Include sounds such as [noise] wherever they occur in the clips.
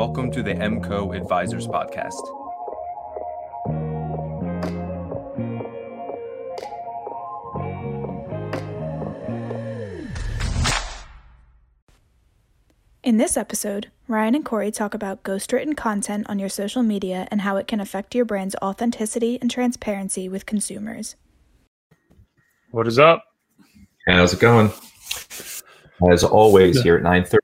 Welcome to the MCO Advisors Podcast. In this episode, Ryan and Corey talk about ghostwritten content on your social media and how it can affect your brand's authenticity and transparency with consumers. What is up? How's it going? As always, here at 9:30,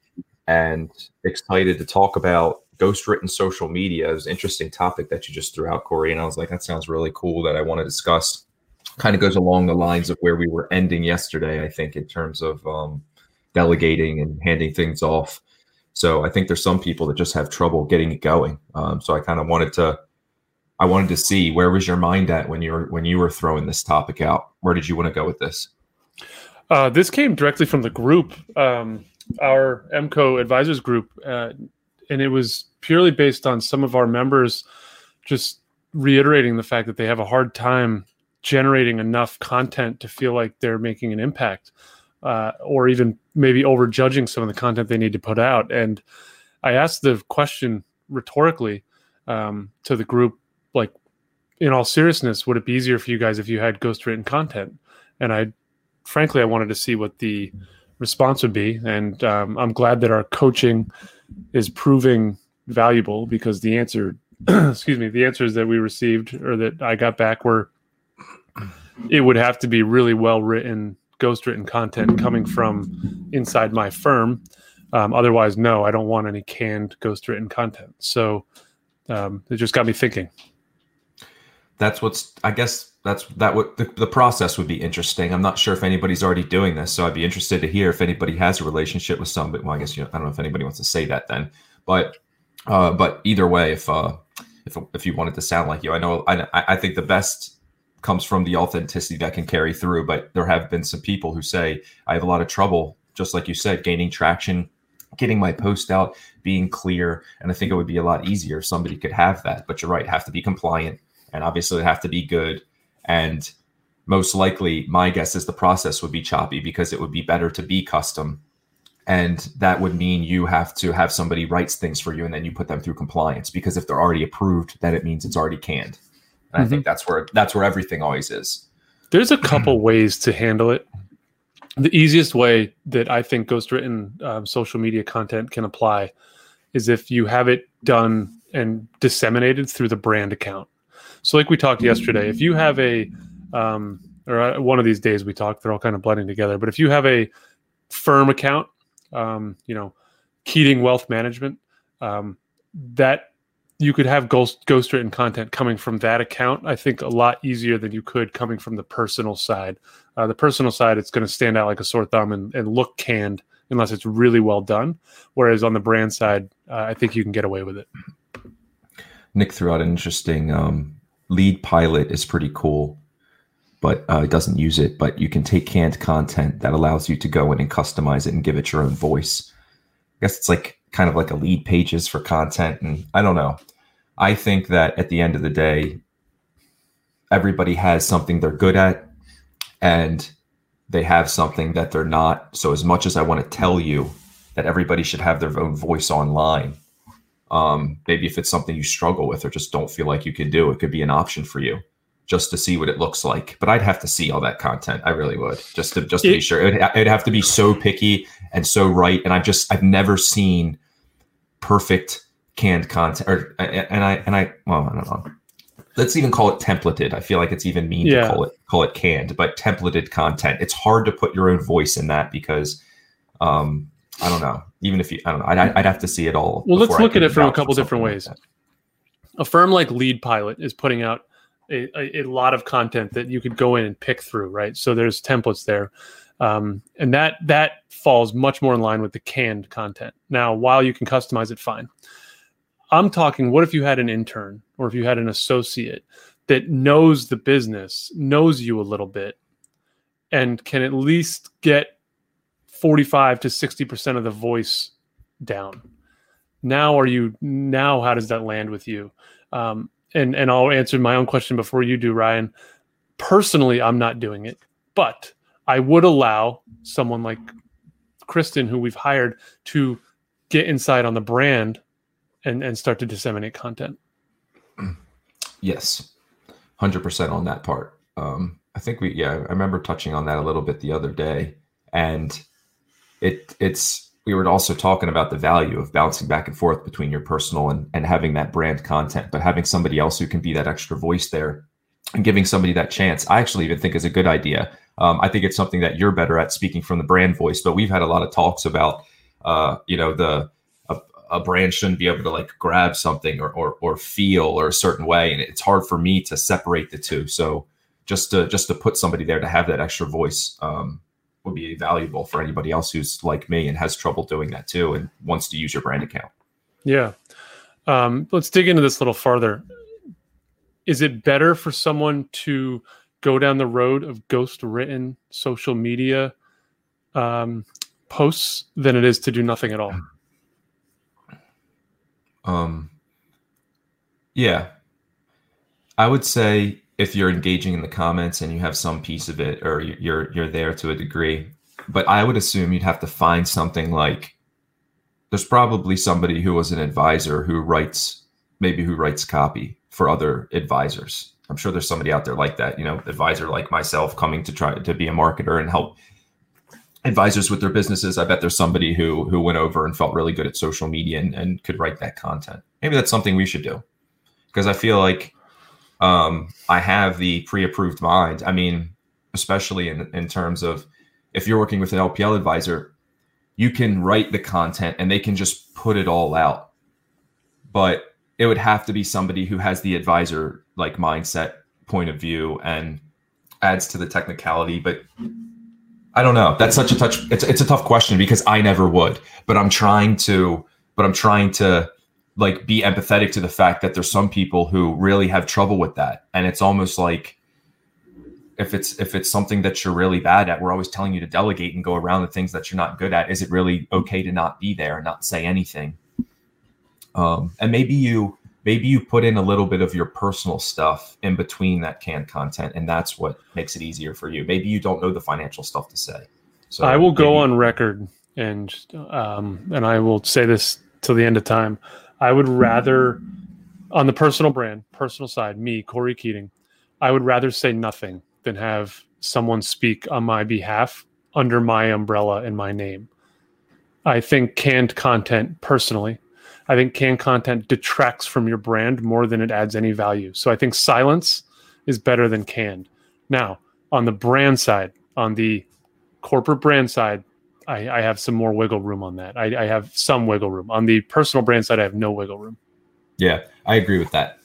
and excited to talk about ghostwritten social media. It was an interesting topic that you just threw out, Corey, and I was like, that sounds really cool that I want to discuss. Kind of goes along the lines of where we were ending yesterday, I think, in terms of um, delegating and handing things off. So I think there's some people that just have trouble getting it going. Um, so I kind of wanted to, I wanted to see where was your mind at when you were when you were throwing this topic out. Where did you want to go with this? Uh, this came directly from the group, um, our MCO advisors group, uh, and it was purely based on some of our members just reiterating the fact that they have a hard time generating enough content to feel like they're making an impact uh, or even maybe overjudging some of the content they need to put out. And I asked the question rhetorically um, to the group, like, in all seriousness, would it be easier for you guys if you had ghost written content? And I, frankly, I wanted to see what the response would be. And um, I'm glad that our coaching is proving valuable because the answer, [clears throat] excuse me, the answers that we received or that I got back were it would have to be really well written ghost written content coming from inside my firm. Um, otherwise, no, I don't want any canned ghost written content. So um, it just got me thinking. That's what's, I guess that's that would the, the process would be interesting. I'm not sure if anybody's already doing this, so I'd be interested to hear if anybody has a relationship with somebody. Well, I guess you know, I don't know if anybody wants to say that then, but uh, but either way, if uh, if if you wanted to sound like you, I know I I think the best comes from the authenticity that can carry through. But there have been some people who say I have a lot of trouble, just like you said, gaining traction, getting my post out, being clear. And I think it would be a lot easier if somebody could have that. But you're right, have to be compliant and obviously have to be good. And most likely, my guess is the process would be choppy because it would be better to be custom. And that would mean you have to have somebody writes things for you and then you put them through compliance because if they're already approved, then it means it's already canned. And mm-hmm. I think that's where that's where everything always is. There's a couple [clears throat] ways to handle it. The easiest way that I think ghost written um, social media content can apply is if you have it done and disseminated through the brand account. So, like we talked yesterday, if you have a um, or uh, one of these days we talked, they're all kind of blending together. But if you have a firm account, um, you know, Keating Wealth Management, um, that you could have ghost ghost written content coming from that account. I think a lot easier than you could coming from the personal side. Uh, the personal side, it's going to stand out like a sore thumb and, and look canned unless it's really well done. Whereas on the brand side, uh, I think you can get away with it. Nick threw out an interesting um, Leadpilot is pretty cool, but uh, it doesn't use it. But you can take canned content that allows you to go in and customize it and give it your own voice. I guess it's like kind of like a lead pages for content. And I don't know. I think that at the end of the day, everybody has something they're good at and they have something that they're not. So, as much as I want to tell you that everybody should have their own voice online, um, maybe if it's something you struggle with or just don't feel like you can do, it could be an option for you just to see what it looks like. But I'd have to see all that content. I really would just to just to it, be sure. It'd, it'd have to be so picky and so right. And I've just I've never seen perfect canned content or and I and I well I don't know. Let's even call it templated. I feel like it's even mean yeah. to call it call it canned, but templated content. It's hard to put your own voice in that because um I don't know. Even if you I don't know, I'd, I'd have to see it all. Well, let's look at it from a couple different ways. Like a firm like Lead Pilot is putting out a, a, a, lot of content that you could go in and pick through, right? So there's templates there. Um, and that that falls much more in line with the canned content. Now, while you can customize it, fine. I'm talking. What if you had an intern or if you had an associate that knows the business, knows you a little bit, and can at least get 45 to 60 percent of the voice down? Now, are you now? How does that land with you? Um, and and I'll answer my own question before you do, Ryan. Personally, I'm not doing it, but I would allow someone like Kristen, who we've hired, to get inside on the brand and and start to disseminate content. [clears throat] Yes, hundred percent on that part. Um, I think we, yeah, I remember touching on that a little bit the other day, and it it's we were also talking about the value of bouncing back and forth between your personal and and having that brand content, but having somebody else who can be that extra voice there and giving somebody that chance. I actually even think is a good idea. Um, I think it's something that you're better at speaking from the brand voice, but we've had a lot of talks about, uh, you know, the a brand shouldn't be able to like grab something or, or or feel or a certain way and it's hard for me to separate the two so just to just to put somebody there to have that extra voice um, would be valuable for anybody else who's like me and has trouble doing that too and wants to use your brand account. Yeah. Um, let's dig into this a little farther. Is it better for someone to go down the road of ghost written social media um, posts than it is to do nothing at all? Um, yeah, I would say if you're engaging in the comments and you have some piece of it, or you're you're there to a degree, but I would assume you'd have to find something like there's probably somebody who was an advisor who writes maybe who writes copy for other advisors. I'm sure there's somebody out there like that, you know, advisor like myself coming to try to be a marketer and help advisors with their businesses. I bet there's somebody who who went over and felt really good at social media and, and could write that content. Maybe that's something we should do because I feel like um, I have the pre-approved mind. I mean, especially in in terms of if you're working with an LPL advisor, you can write the content and they can just put it all out. But it would have to be somebody who has the advisor like mindset point of view and adds to the technicality but I don't know. That's such a touch. It's it's a tough question because I never would. But I'm trying to. But I'm trying to like be empathetic to the fact that there's some people who really have trouble with that, and it's almost like if it's if it's something that you're really bad at, we're always telling you to delegate and go around the things that you're not good at. Is it really okay to not be there and not say anything? Um, and maybe you maybe you put in a little bit of your personal stuff in between that canned content and that's what makes it easier for you maybe you don't know the financial stuff to say so i will go on record and um, and i will say this till the end of time i would rather on the personal brand personal side me corey keating i would rather say nothing than have someone speak on my behalf under my umbrella and my name i think canned content personally I think canned content detracts from your brand more than it adds any value. So I think silence is better than canned. Now, on the brand side, on the corporate brand side, I, I have some more wiggle room on that. I, I have some wiggle room. On the personal brand side, I have no wiggle room. Yeah, I agree with that.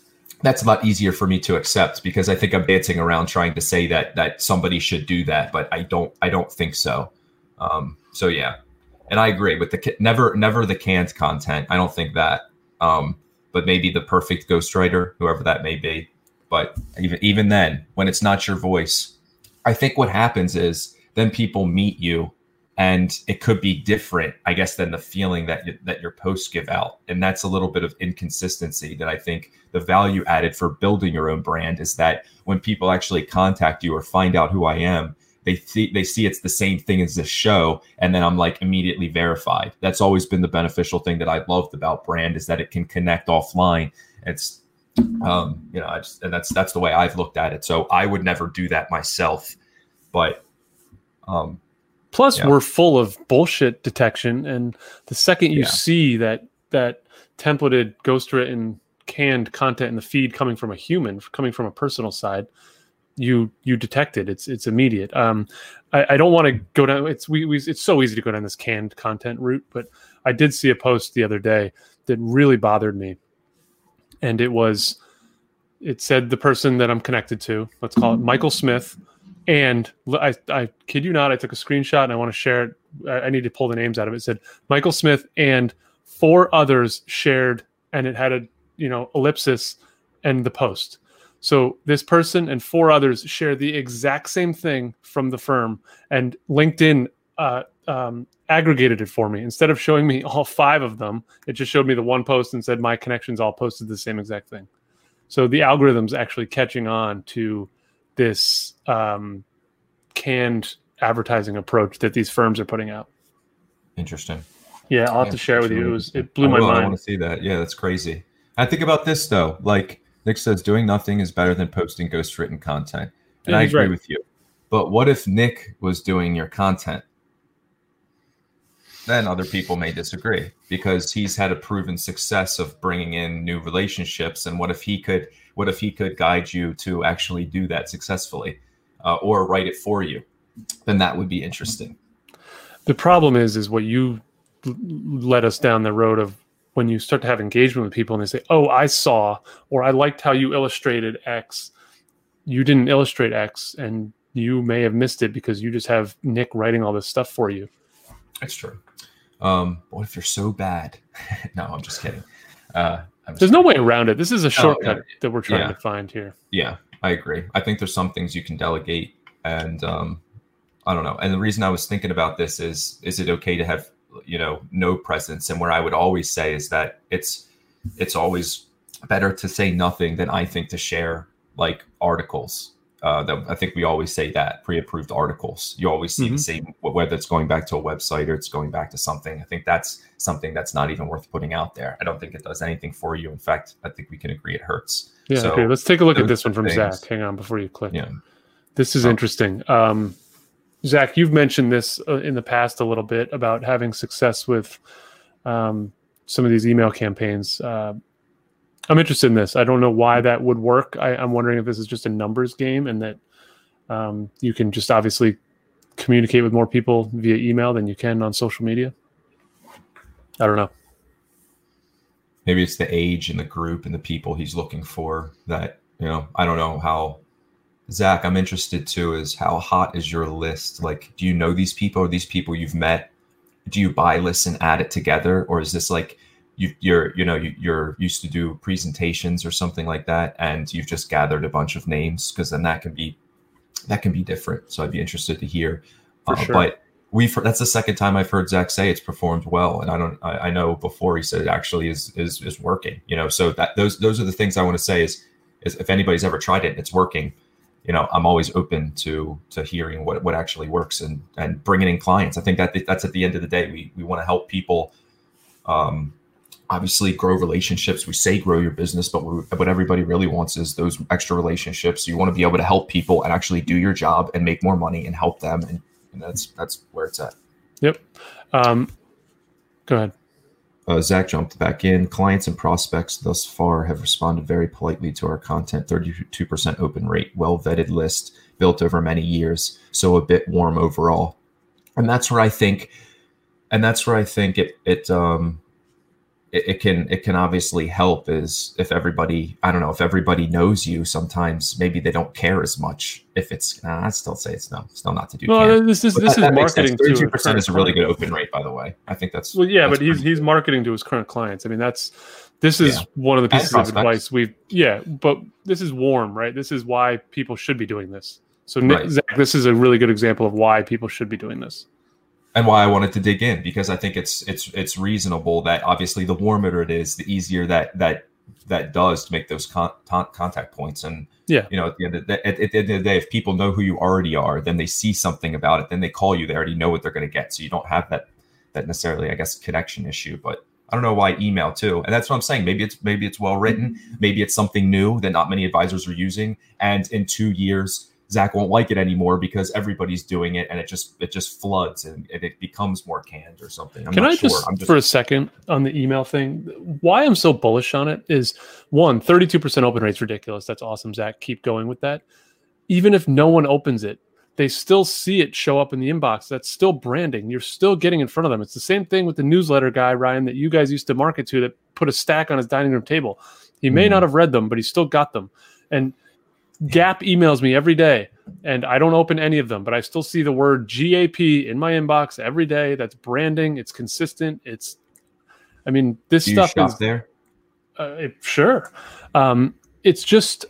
That's a lot easier for me to accept because I think I'm dancing around trying to say that that somebody should do that, but I don't. I don't think so. Um, so yeah, and I agree with the never never the canned content. I don't think that. Um, but maybe the perfect ghostwriter, whoever that may be. But even even then, when it's not your voice, I think what happens is then people meet you, and it could be different, I guess, than the feeling that you, that your posts give out, and that's a little bit of inconsistency that I think the value added for building your own brand is that when people actually contact you or find out who I am, they see they see it's the same thing as this show and then i'm like immediately verified. That's always been the beneficial thing that i loved about brand is that it can connect offline. It's um you know I just, and that's that's the way i've looked at it. So i would never do that myself but um plus yeah. we're full of bullshit detection and the second you yeah. see that that templated ghostwritten canned content in the feed coming from a human coming from a personal side you you detect it. It's it's immediate. Um, I, I don't want to go down. It's we, we it's so easy to go down this canned content route, but I did see a post the other day that really bothered me, and it was it said the person that I'm connected to. Let's call it Michael Smith. And I, I kid you not, I took a screenshot and I want to share it. I, need to pull the names out of it. It said Michael Smith and four others shared, and it had a you know ellipsis and the post so this person and four others share the exact same thing from the firm, and LinkedIn uh, um, aggregated it for me. Instead of showing me all five of them, it just showed me the one post and said my connections all posted the same exact thing. So the algorithm's actually catching on to this um, canned advertising approach that these firms are putting out. Interesting. Yeah, I'll have Yeah, to share it with you. It was it blew I my will, I want to see that. Yeah, that's crazy. I think about this though. Like Nick says, doing nothing is better than posting ghostwritten content, and Yeah, I agree right. with you. But what if Nick was doing your content? Then other people may disagree because he's had a proven success of bringing in new relationships. And what if he could? What if he could guide you to actually do that successfully, uh, or write it for you? Then that would be interesting. The problem is, is what you led us down the road of when you start to have engagement with people and they say, "Oh, I saw," or "I liked how you illustrated X." You didn't illustrate X, and you may have missed it because you just have Nick writing all this stuff for you. That's true. Um, what if you're so bad? [laughs] no, I'm just kidding. Uh, I'm just There's no kidding. way around it. This is a shortcut yeah. that we're trying Yeah. to find here. Yeah, I agree. I think there's some things you can delegate, and um, I don't know. And the reason I was thinking about this is, is it okay to have you know no presence? And where I would always say is that it's it's always better to say nothing than I think to share like articles. Uh, that I think we always say that pre-approved articles. You always see Mhm. the same, whether it's going back to a website or it's going back to something. I think that's something that's not even worth putting out there. I don't think it does anything for you. In fact, I think we can agree it hurts. Yeah. So, okay. Let's take a look at this one from things- Zach. Hang on before you click. Yeah. This is Oh. interesting. Um, Zach, you've mentioned this uh, in the past a little bit about having success with um, some of these email campaigns. Uh, I'm interested in this. I don't know why that would work. I, I'm wondering if this is just a numbers game and that um, you can just obviously communicate with more people via email than you can on social media. I don't know. maybe it's the age and the group and the people he's looking for that you know i don't know how zach i'm interested too is how hot is your list like do you know these people or these people you've met do you buy lists and add it together or is this like you, you're you know you, you're used to do presentations or something like that and you've just gathered a bunch of names because then that can be that can be different so i'd be interested to hear Uh, sure. but we've that's the second time I've heard Zach say it's performed well, and I don't I, I know before he said it actually is is is working. You know, so that those those are the things I want to say is is if anybody's ever tried it and it's working, you know, I'm always open to to hearing what what actually works and and bringing in clients. I think that that's at the end of the day we we want to help people. Um, obviously grow relationships. We say grow your business, but what everybody really wants is those extra relationships. You want to be able to help people and actually do your job and make more money and help them, and, and that's that's where it's at. Yep. Um, go ahead. Uh, Zach jumped back in. Clients and prospects thus far have responded very politely to our content. 32% open rate, well vetted list, built over many years. So a bit warm overall. And that's where I think, and that's where I think it, it, um, it, it can it can obviously help is if everybody I don't know if everybody knows you sometimes maybe they don't care as much if it's nah, I'd still say it's no still not to do No, this is But this that- is that marketing to a 32% is a really good open rate by the way I think that's Well, yeah, that's but he's pretty he's marketing to his current clients. I mean, that's this is Yeah. one of the pieces of advice we've. Yeah, but this is warm, right? This is why people should be doing this. So, Nick, Right. Zach, this is a really good example of why people should be doing this. And why I wanted to dig in because I think it's it's it's reasonable that obviously the warmer it is, the easier that that that does to make those con- con- contact points. And Yeah. you know, at the end of the, at, at the end of the day, if people know who you already are, then they see something about it, then they call you. They already know what they're going to get, so you don't have that that necessarily, I guess, connection issue. But I don't know why email too, and that's what I'm saying. Maybe it's maybe it's well written, mm-hmm. maybe it's something new that not many advisors are using, and in two years. Zach won't like it anymore because everybody's doing it, and it just it just floods and, it becomes more canned or something. I'm Can not I sure. just, I'm just for a second on the email thing, why I'm so bullish on it is one, 32% open rate's ridiculous. That's awesome, Zach. Keep going with that. Even if no one opens it, they still see it show up in the inbox. That's still branding. You're still getting in front of them. It's the same thing with the newsletter guy, Ryan, that you guys used to market to that put a stack on his dining room table. He may Mhm. not have read them, but he still got them. And Gap emails me every day, and I don't open any of them, but I still see the word GAP in my inbox every day. That's branding. It's consistent. It's, I mean, this do stuff is there. uh, it- sure. Um, it's just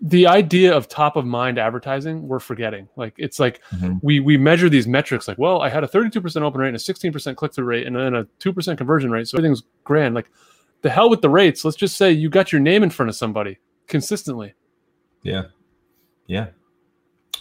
the idea of top of mind advertising we're forgetting. Like it's like Mhm. we we measure these metrics. Like, well, I had a 32% open rate and a 16% click through rate and then a 2% conversion rate, so everything's grand. Like, the hell with the rates. Let's just say you got your name in front of somebody consistently. Yeah, yeah,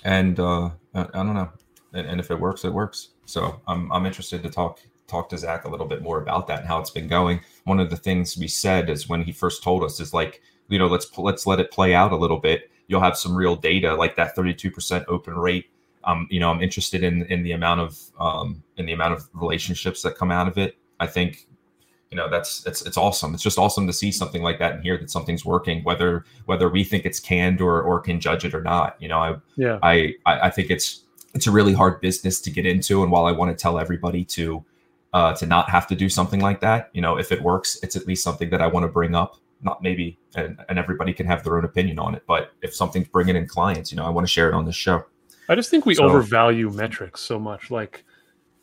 and uh, I, I don't know, and, and if it works, it works. So I'm I'm interested to talk talk to Zach a little bit more about that and how it's been going. One of the things we said is when he first told us is like, you know, let's let's let it play out a little bit. You'll have some real data like that 32% open rate. Um, you know, I'm interested in in the amount of um, in the amount of relationships that come out of it. I think you know that's it's it's awesome. It's just awesome to see something like that and hear that something's working whether whether we think it's canned or or can judge it or not. You know i Yeah. i i think it's it's a really hard business to get into. And while i want to tell everybody to uh to not have to do something like that you know if it works it's at least something that i want to bring up. Not maybe and, and everybody can have their own opinion on it but if something's bringing in clients you know i want to share it on this show. I just think we So- overvalue metrics so much. Like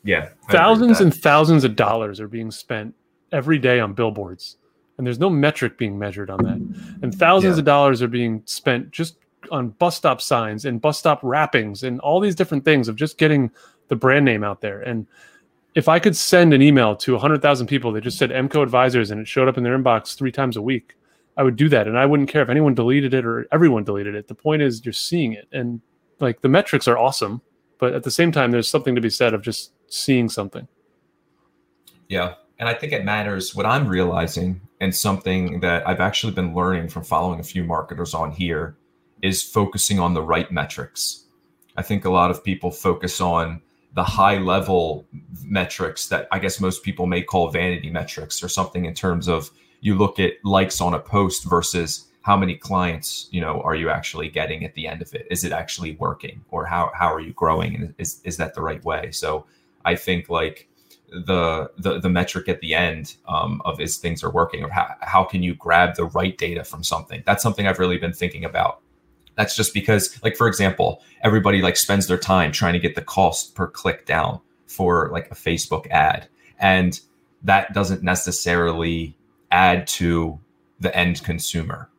yeah I agree with thousands and thousands of dollars are being spent every day on billboards, and there's no metric being measured on that. And thousands Yeah. of dollars are being spent just on bus stop signs and bus stop wrappings and all these different things of just getting the brand name out there. And if I could send an email to 100,000 people that just said MCO advisors and it showed up in their inbox three times a week, I would do that. And I wouldn't care if anyone deleted it or everyone deleted it. The point is, you're seeing it. And like the metrics are awesome. But at the same time, there's something to be said of just seeing something. Yeah. And I think it matters what I'm realizing and something that I've actually been learning from following a few marketers on here is focusing on the right metrics. I think a lot of people focus on the high level metrics that I guess most people may call vanity metrics or something in terms of you look at likes on a post versus how many clients you know are you actually getting at the end of it? Is it actually working? Or how, how are you growing? And is, is that the right way? So i think like the the, the metric at the end um, of is things are working or how, how can you grab the right data from something? That's something i've really been thinking about. That's just because like for example everybody like spends their time trying to get the cost per click down for like a facebook ad. And that doesn't necessarily add to the end consumer.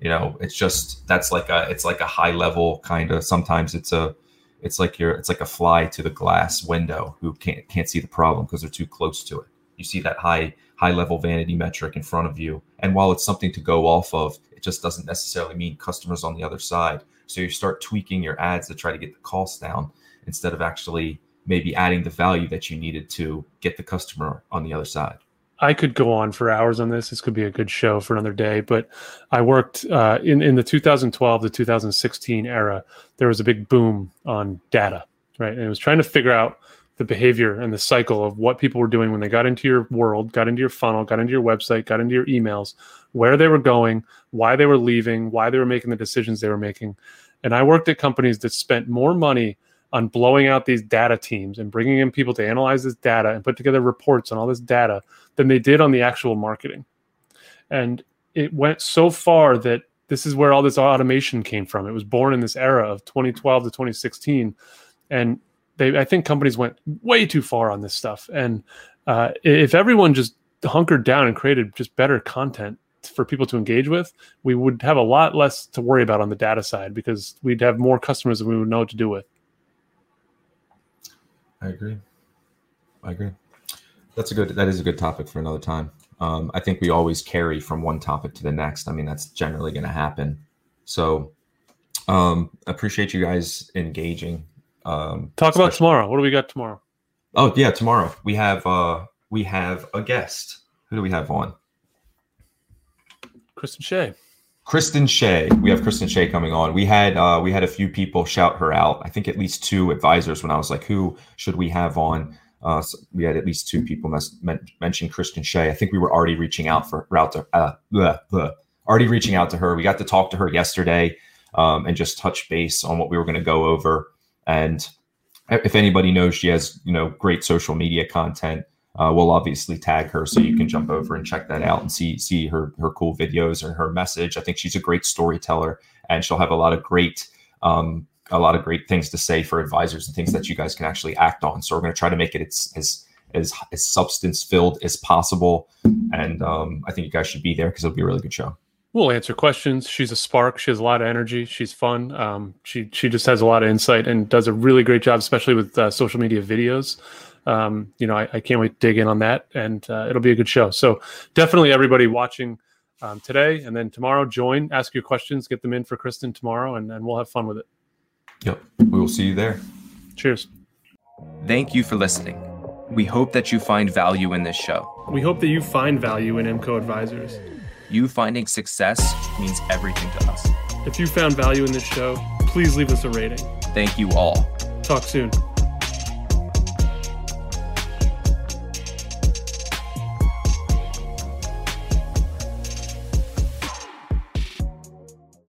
You know it's just that's like a it's like a high level kind of sometimes it's a it's like you're it's like a fly to the glass window who can't can't see the problem because they're too close to it. You see that high high level vanity metric in front of you and while it's something to go off of it just doesn't necessarily mean customers on the other side. So you start tweaking your ads to try to get the costs down instead of actually maybe adding the value that you needed to get the customer on the other side I could go on for hours on this. This could be a good show for another day. But I worked uh, in in the 2012 to 2016 era. There was a big boom on data, right? And it was trying to figure out the behavior and the cycle of what people were doing when they got into your world, got into your funnel, got into your website, got into your emails, where they were going, why they were leaving, why they were making the decisions they were making. And I worked at companies that spent more money on blowing out these data teams and bringing in people to analyze this data and put together reports on all this data than they did on the actual marketing. And it went so far that this is where all this automation came from. It was born in this era of 2012 to 2016. And they, I think companies went way too far on this stuff. And uh, if everyone just hunkered down and created just better content for people to engage with, we would have a lot less to worry about on the data side because we'd have more customers than we would know what to do with. I agree. I agree. That's a good. That is a good topic for another time. Um, I think we always carry from one topic to the next. I mean, that's generally going to happen. So, um, appreciate you guys engaging. Um, Talk about especially- tomorrow. What do we got tomorrow? Oh yeah, tomorrow we have uh, we have a guest. Who do we have on? Kristen Shea. Kristen Shea. We have Kristen Shea coming on. We had uh, we had a few people shout her out. I think at least two advisors when I was like, who should we have on? Uh, so we had at least two people mes- men- mention Kristen Shea. I think we were already reaching out for out to uh, bleh, bleh, already reaching out to her. We got to talk to her yesterday um, and just touch base on what we were going to go over. And if anybody knows she has you know great social media content, uh, we'll obviously tag her so you can jump over and check that out and see see her her cool videos and her message. I think she's a great storyteller and she'll have a lot of great um, a lot of great things to say for advisors and things that you guys can actually act on. So we're going to try to make it as as as, as substance filled as possible. And um, I think you guys should be there because it'll be a really good show. We'll answer questions. She's a spark. She has a lot of energy. She's fun. Um, she she just has a lot of insight and does a really great job, especially with uh, social media videos. Um, you know, I, I can't wait to dig in on that, and uh, it'll be a good show. So definitely, everybody watching um, today and then tomorrow, join, ask your questions, get them in for Kristen tomorrow, and, and we'll have fun with it. Yep. We will see you there. Cheers. Thank you for listening. We hope that you find value in this show. We hope that you find value in MCO Advisors. You finding success means everything to us. If you found value in this show, please leave us a rating. Thank you all. Talk soon.